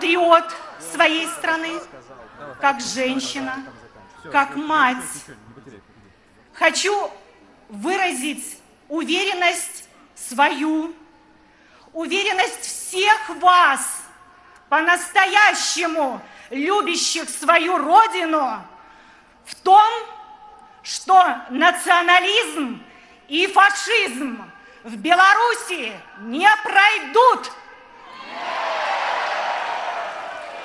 патриот своей страны, как женщина, как мать. Хочу выразить уверенность свою, уверенность всех вас, по-настоящему любящих свою родину, в том, что национализм и фашизм в Беларуси не пройдут.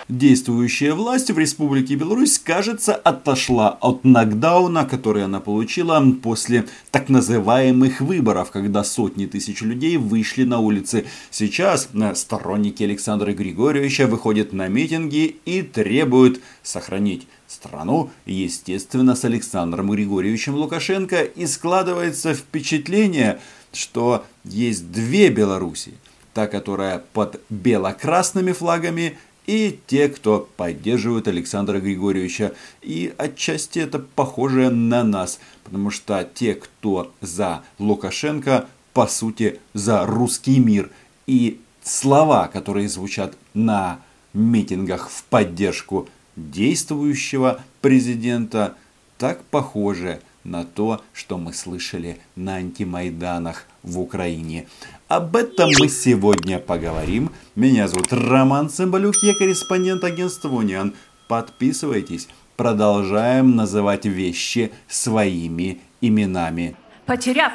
Действующая власть в Республике Беларусь, кажется, отошла от нокдауна, который она получила после так называемых выборов, когда сотни тысяч людей вышли на улицы. Сейчас э, сторонники Александра Григорьевича выходят на митинги и требуют сохранить страну, естественно, с Александром Григорьевичем Лукашенко, и складывается впечатление, что есть две Беларуси. Та, которая под бело-красными флагами, и те, кто поддерживают Александра Григорьевича. И отчасти это похоже на нас, потому что те, кто за Лукашенко, по сути, за русский мир. И слова, которые звучат на митингах в поддержку действующего президента, так похожи на то, что мы слышали на антимайданах в Украине. Об этом мы сегодня поговорим. Меня зовут Роман Цымбалюк, я корреспондент агентства «Униан». Подписывайтесь. Продолжаем называть вещи своими именами. Потеряв,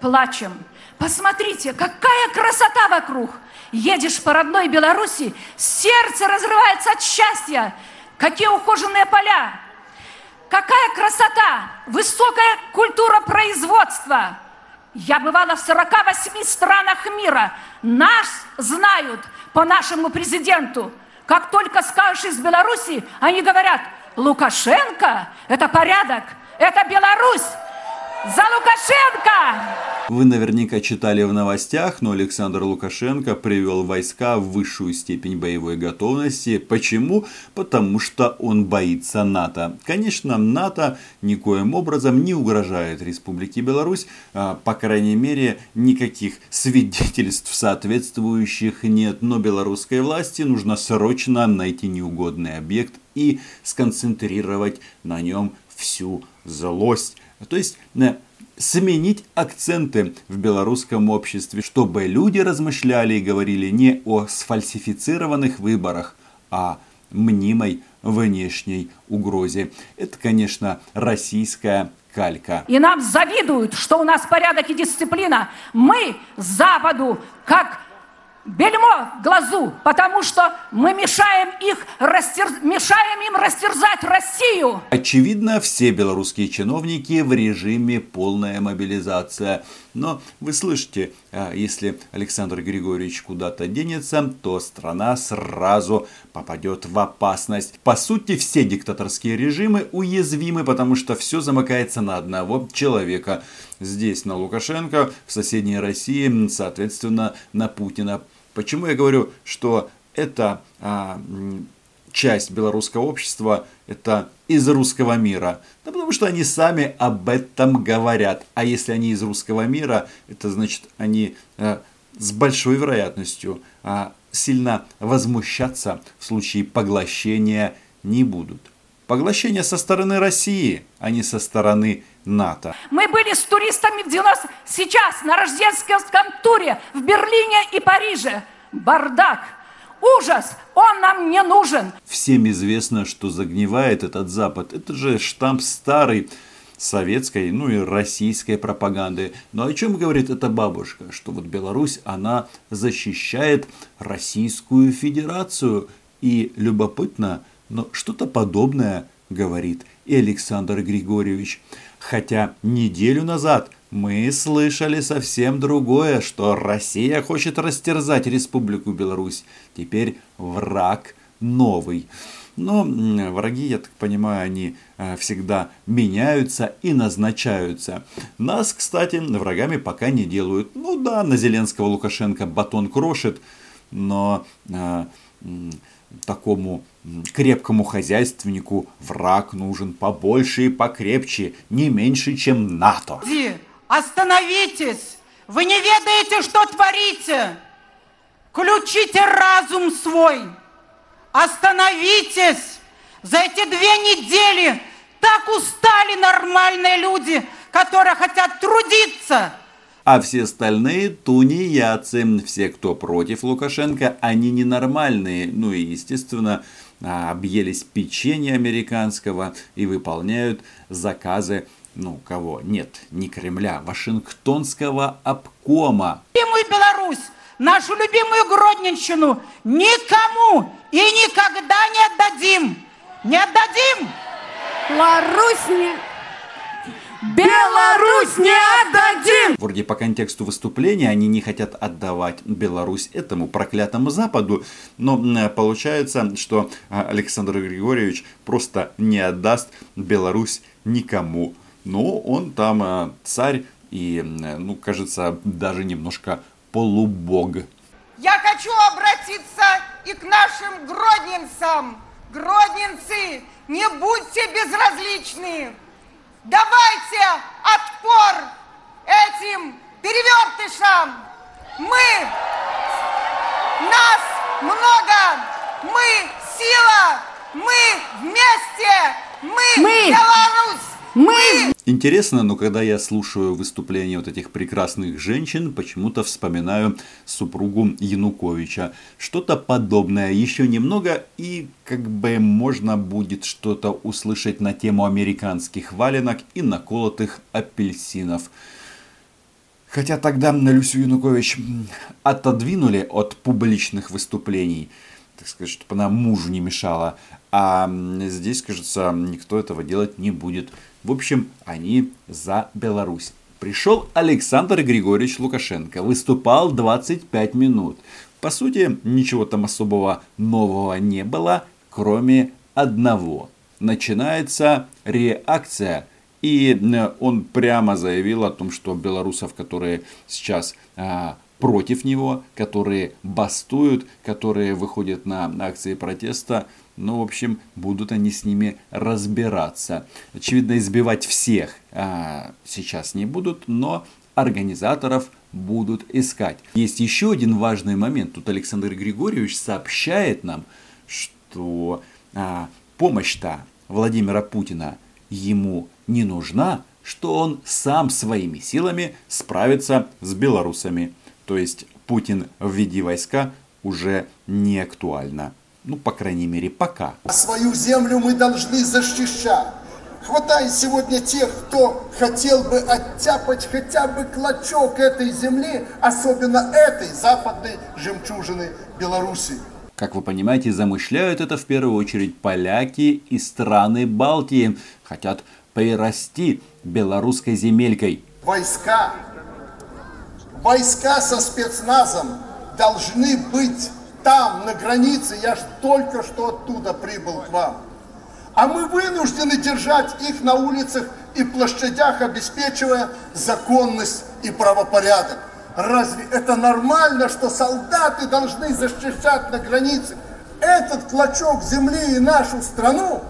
плачем. Посмотрите, какая красота вокруг. Едешь по родной Беларуси, сердце разрывается от счастья. Какие ухоженные поля, какая красота, высокая культура производства – я бывала в 48 странах мира. Нас знают по нашему президенту. Как только скажешь из Беларуси, они говорят, Лукашенко – это порядок, это Беларусь. За Лукашенко! Вы наверняка читали в новостях, но Александр Лукашенко привел войска в высшую степень боевой готовности. Почему? Потому что он боится НАТО. Конечно, НАТО никоим образом не угрожает Республике Беларусь. А, по крайней мере, никаких свидетельств соответствующих нет. Но белорусской власти нужно срочно найти неугодный объект и сконцентрировать на нем всю злость то есть э, сменить акценты в белорусском обществе, чтобы люди размышляли и говорили не о сфальсифицированных выборах, а мнимой внешней угрозе. Это, конечно, российская калька. И нам завидуют, что у нас порядок и дисциплина. Мы Западу, как бельмо в глазу, потому что мы мешаем, их растер... мешаем им растерзать Россию. Очевидно, все белорусские чиновники в режиме полная мобилизация. Но вы слышите, а, если Александр Григорьевич куда-то денется, то страна сразу попадет в опасность. По сути, все диктаторские режимы уязвимы, потому что все замыкается на одного человека. Здесь на Лукашенко, в соседней России, соответственно, на Путина. Почему я говорю, что это а, часть белорусского общества, это из русского мира? Да потому что они сами об этом говорят. А если они из русского мира, это значит, они а, с большой вероятностью а, сильно возмущаться в случае поглощения не будут. Поглощение со стороны России, а не со стороны НАТО. Мы были с туристами в 90... сейчас на рождественском туре в Берлине и Париже. Бардак! Ужас! Он нам не нужен! Всем известно, что загнивает этот Запад. Это же штамп старый советской, ну и российской пропаганды. Но о чем говорит эта бабушка? Что вот Беларусь, она защищает Российскую Федерацию. И любопытно, но что-то подобное говорит и Александр Григорьевич. Хотя неделю назад мы слышали совсем другое, что Россия хочет растерзать Республику Беларусь. Теперь враг новый. Но враги, я так понимаю, они э, всегда меняются и назначаются. Нас, кстати, врагами пока не делают. Ну да, на Зеленского Лукашенко батон крошит, но э, такому крепкому хозяйственнику враг нужен побольше и покрепче, не меньше, чем НАТО. Остановитесь! Вы не ведаете, что творите! Включите разум свой! Остановитесь! За эти две недели так устали нормальные люди, которые хотят трудиться. А все остальные тунеядцы, все, кто против Лукашенко, они ненормальные. Ну и, естественно, а, объелись печенья американского и выполняют заказы ну, кого? Нет, не Кремля, Вашингтонского обкома. Любимую Беларусь, нашу любимую Гродненщину никому и никогда не отдадим. Не отдадим! Беларусь не... Беларусь не отдадим! Вроде по контексту выступления они не хотят отдавать Беларусь этому проклятому Западу, но получается, что а, Александр Григорьевич просто не отдаст Беларусь никому. Но он там а, царь и, ну, кажется, даже немножко полубог. Я хочу обратиться и к нашим гродненцам. Гродненцы, не будьте безразличны. Давайте отпор этим перевертышам. Мы, нас много, мы сила, мы вместе, мы, мы Беларусь. Мы! Интересно, но когда я слушаю выступления вот этих прекрасных женщин, почему-то вспоминаю супругу Януковича. Что-то подобное. Еще немного и как бы можно будет что-то услышать на тему американских валенок и наколотых апельсинов. Хотя тогда Люсю Янукович отодвинули от публичных выступлений, так сказать, чтобы она мужу не мешала. А здесь, кажется, никто этого делать не будет. В общем, они за Беларусь. Пришел Александр Григорьевич Лукашенко, выступал 25 минут. По сути, ничего там особого нового не было, кроме одного. Начинается реакция. И э, он прямо заявил о том, что белорусов, которые сейчас а, против него, которые бастуют, которые выходят на акции протеста, ну, в общем, будут они с ними разбираться. Очевидно, избивать всех а, сейчас не будут, но организаторов будут искать. Есть еще один важный момент. Тут Александр Григорьевич сообщает нам, что а, помощь-то Владимира Путина ему не нужна, что он сам своими силами справится с белорусами. То есть Путин введи войска уже не актуально. Ну, по крайней мере, пока. Свою землю мы должны защищать. Хватает сегодня тех, кто хотел бы оттяпать хотя бы клочок этой земли, особенно этой западной жемчужины Беларуси. Как вы понимаете, замышляют это в первую очередь поляки и страны Балтии. Хотят прирасти белорусской земелькой. Войска, войска со спецназом должны быть там, на границе, я ж только что оттуда прибыл к вам. А мы вынуждены держать их на улицах и площадях, обеспечивая законность и правопорядок. Разве это нормально, что солдаты должны защищать на границе этот клочок земли и нашу страну,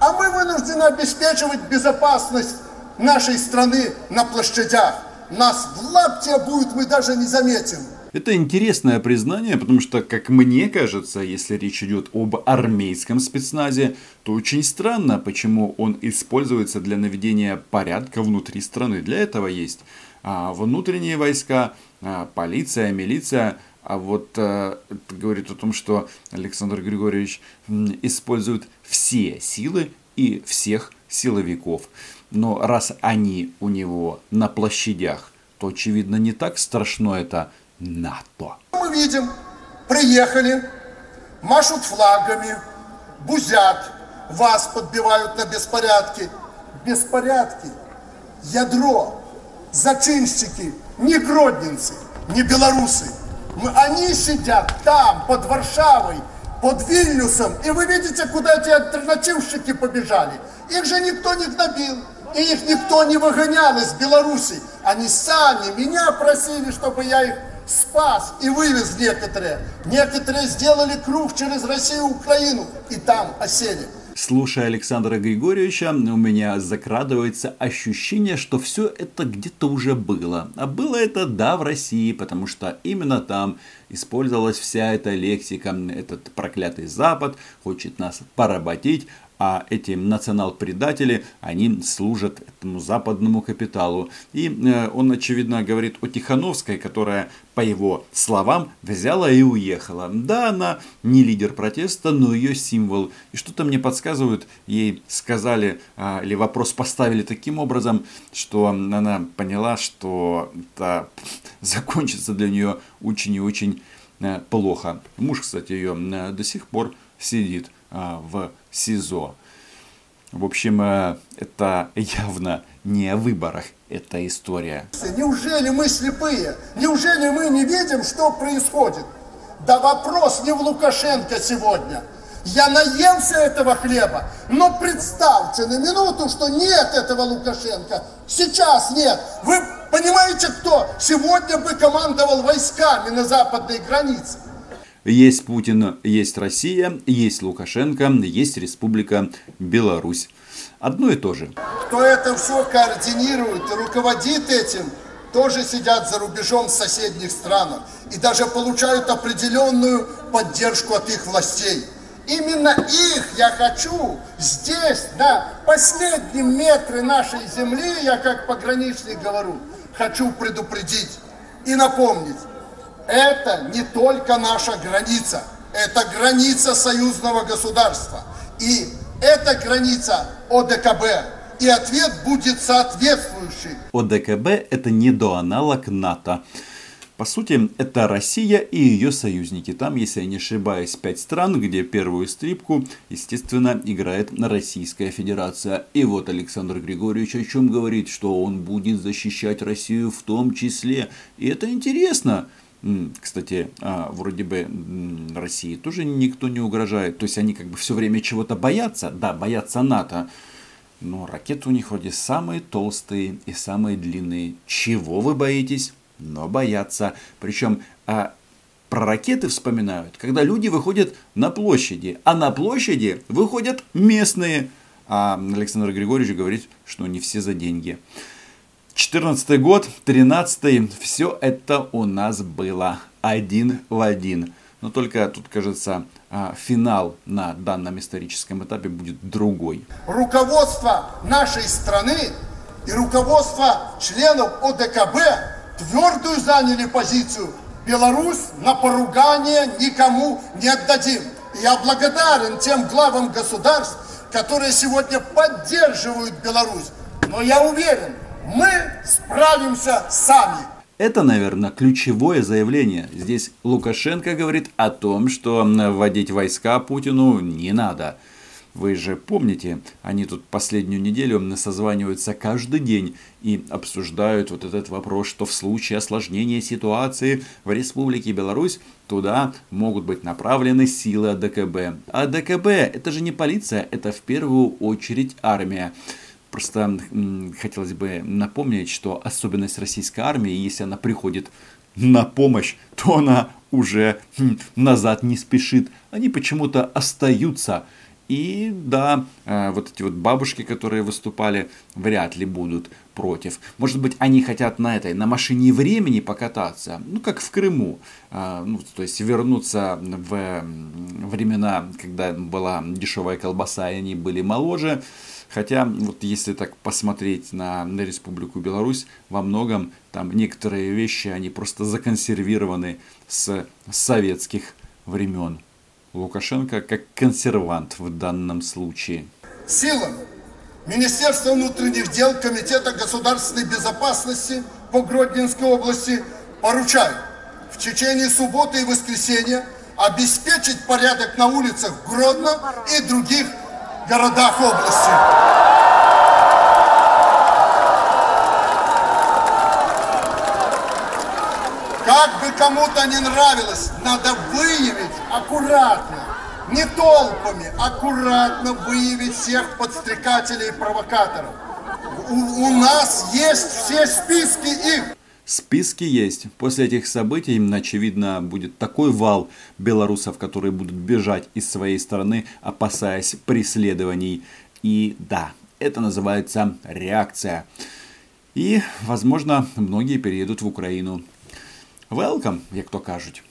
а мы вынуждены обеспечивать безопасность нашей страны на площадях? Нас в лапте будет, мы даже не заметим. Это интересное признание, потому что, как мне кажется, если речь идет об армейском спецназе, то очень странно, почему он используется для наведения порядка внутри страны. Для этого есть а, внутренние войска, а, полиция, милиция. А вот а, говорит о том, что Александр Григорьевич использует все силы и всех силовиков. Но раз они у него на площадях, то очевидно не так страшно это НАТО. Мы видим, приехали, машут флагами, бузят, вас подбивают на беспорядки. Беспорядки, ядро, зачинщики, не гродненцы, не белорусы. Мы, они сидят там, под Варшавой, под Вильнюсом, и вы видите, куда эти альтернативщики побежали. Их же никто не гнобил, и их никто не выгонял из Беларуси. Они сами меня просили, чтобы я их спас и вывез некоторые. Некоторые сделали круг через Россию и Украину и там осели. Слушая Александра Григорьевича, у меня закрадывается ощущение, что все это где-то уже было. А было это, да, в России, потому что именно там использовалась вся эта лексика. Этот проклятый Запад хочет нас поработить, а эти национал-предатели, они служат этому западному капиталу. И э, он, очевидно, говорит о Тихановской, которая, по его словам, взяла и уехала. Да, она не лидер протеста, но ее символ. И что-то мне подсказывают, ей сказали, а, или вопрос поставили таким образом, что она поняла, что это закончится для нее очень и очень э, плохо. Муж, кстати, ее э, до сих пор сидит в СИЗО. В общем, э, это явно не о выборах эта история. Неужели мы слепые? Неужели мы не видим, что происходит? Да вопрос не в Лукашенко сегодня. Я наелся этого хлеба, но представьте на минуту, что нет этого Лукашенко. Сейчас нет. Вы понимаете, кто сегодня бы командовал войсками на западной границе? Есть Путин, есть Россия, есть Лукашенко, есть Республика Беларусь. Одно и то же. Кто это все координирует и руководит этим, тоже сидят за рубежом в соседних странах и даже получают определенную поддержку от их властей. Именно их я хочу здесь, на последнем метре нашей земли, я как пограничник говорю, хочу предупредить и напомнить. Это не только наша граница, это граница союзного государства. И это граница ОДКБ. И ответ будет соответствующий. ОДКБ это недоаналог НАТО. По сути, это Россия и ее союзники. Там, если я не ошибаюсь, пять стран, где первую стрипку, естественно, играет Российская Федерация. И вот Александр Григорьевич о чем говорит, что он будет защищать Россию в том числе. И это интересно. Кстати, а, вроде бы России тоже никто не угрожает. То есть они как бы все время чего-то боятся. Да, боятся НАТО. Но ракеты у них вроде самые толстые и самые длинные. Чего вы боитесь? Но боятся. Причем а, про ракеты вспоминают, когда люди выходят на площади. А на площади выходят местные. А Александр Григорьевич говорит, что не все за деньги. 14 год, 13 все это у нас было один в один. Но только тут, кажется, а, финал на данном историческом этапе будет другой. Руководство нашей страны и руководство членов ОДКБ твердую заняли позицию. Беларусь на поругание никому не отдадим. Я благодарен тем главам государств, которые сегодня поддерживают Беларусь. Но я уверен, мы справимся сами. Это, наверное, ключевое заявление. Здесь Лукашенко говорит о том, что вводить войска Путину не надо. Вы же помните, они тут последнюю неделю созваниваются каждый день и обсуждают вот этот вопрос, что в случае осложнения ситуации в Республике Беларусь туда могут быть направлены силы АДКБ. А АДКБ это же не полиция, это в первую очередь армия. Просто хотелось бы напомнить, что особенность российской армии, если она приходит на помощь, то она уже назад не спешит. Они почему-то остаются. И да, э, вот эти вот бабушки, которые выступали, вряд ли будут против. Может быть, они хотят на этой, на машине времени покататься, ну, как в Крыму. Э, ну, то есть вернуться в времена, когда была дешевая колбаса, и они были моложе. Хотя, вот если так посмотреть на, на Республику Беларусь, во многом там некоторые вещи, они просто законсервированы с советских времен. Лукашенко как консервант в данном случае. Силам Министерства внутренних дел, Комитета государственной безопасности по Гродненской области поручаю в течение субботы и воскресенья обеспечить порядок на улицах Гродно и других городах области. Как бы кому-то не нравилось, надо выявить аккуратно, не толпами, аккуратно выявить всех подстрекателей и провокаторов. У, у нас есть все списки их. Списки есть. После этих событий, очевидно, будет такой вал белорусов, которые будут бежать из своей страны, опасаясь преследований. И да, это называется реакция. И, возможно, многие переедут в Украину. Welcome, як то кажуть.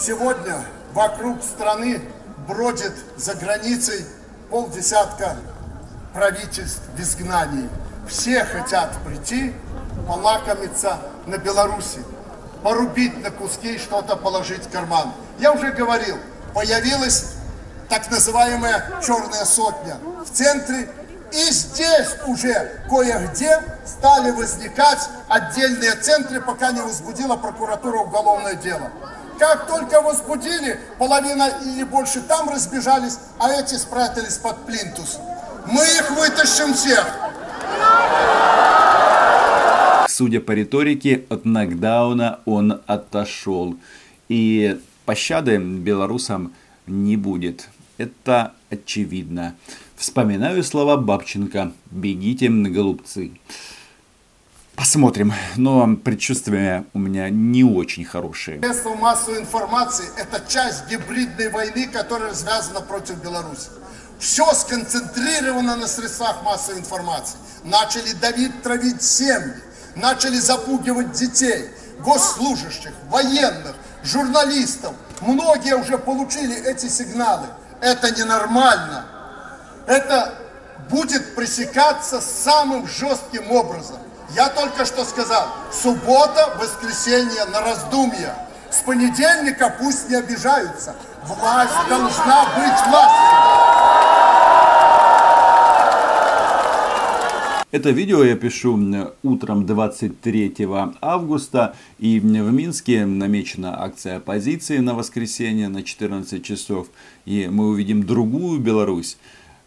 Сегодня вокруг страны бродит за границей полдесятка правительств в изгнании. Все хотят прийти, полакомиться на Беларуси, порубить на куски и что-то положить в карман. Я уже говорил, появилась так называемая черная сотня в центре. И здесь уже кое-где стали возникать отдельные центры, пока не возбудила прокуратура уголовное дело. Как только возбудили, половина или больше там разбежались, а эти спрятались под плинтус. Мы их вытащим всех. Судя по риторике, от нокдауна он отошел. И пощады белорусам не будет. Это очевидно. Вспоминаю слова Бабченко «Бегите, голубцы». Посмотрим, но предчувствия у меня не очень хорошие. Средства массовой информации – это часть гибридной войны, которая связана против Беларуси. Все сконцентрировано на средствах массовой информации. Начали давить, травить семьи, начали запугивать детей, госслужащих, военных, журналистов. Многие уже получили эти сигналы. Это ненормально. Это будет пресекаться самым жестким образом. Я только что сказал, суббота, воскресенье на раздумье. С понедельника пусть не обижаются. Власть должна быть властью. Это видео я пишу утром 23 августа. И в Минске намечена акция оппозиции на воскресенье на 14 часов. И мы увидим другую Беларусь.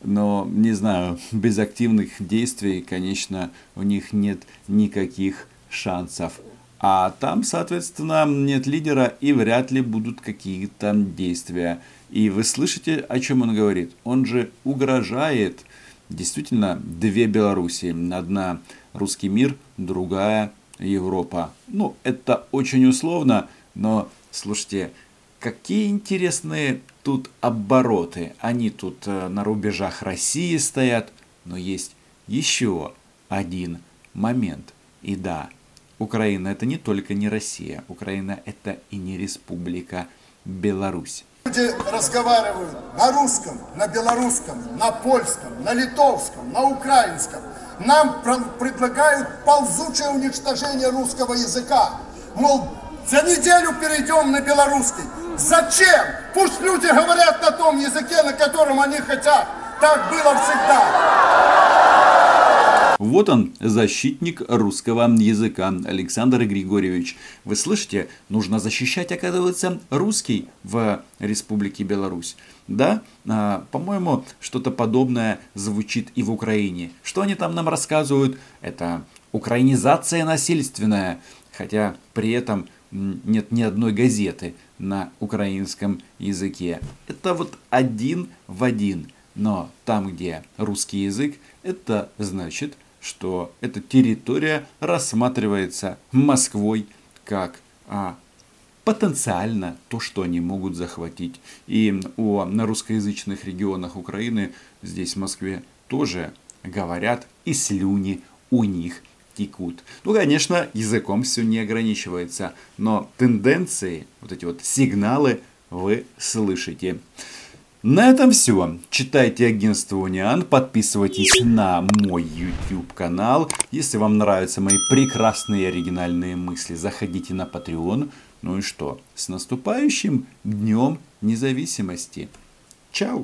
Но, не знаю, без активных действий, конечно, у них нет никаких шансов. А там, соответственно, нет лидера и вряд ли будут какие-то действия. И вы слышите, о чем он говорит? Он же угрожает. Действительно, две Беларуси. Одна русский мир, другая Европа. Ну, это очень условно, но, слушайте, какие интересные тут обороты. Они тут э, на рубежах России стоят, но есть еще один момент. И да, Украина это не только не Россия, Украина это и не Республика Беларусь. Люди разговаривают на русском, на белорусском, на польском, на литовском, на украинском. Нам предлагают ползучее уничтожение русского языка. Мол, за неделю перейдем на белорусский. Зачем? Пусть люди говорят на том языке, на котором они хотят. Так было всегда. Вот он, защитник русского языка, Александр Григорьевич. Вы слышите, нужно защищать, оказывается, русский в Республике Беларусь. Да, а, по-моему, что-то подобное звучит и в Украине. Что они там нам рассказывают? Это украинизация насильственная. Хотя при этом нет ни одной газеты на украинском языке. Это вот один в один. Но там, где русский язык, это значит, что эта территория рассматривается Москвой как а, потенциально то, что они могут захватить. И о на русскоязычных регионах Украины здесь в Москве тоже говорят и слюни у них текут. Ну, конечно, языком все не ограничивается, но тенденции, вот эти вот сигналы вы слышите. На этом все. Читайте агентство Униан, подписывайтесь на мой YouTube канал. Если вам нравятся мои прекрасные оригинальные мысли, заходите на Patreon. Ну и что? С наступающим Днем Независимости. Чао!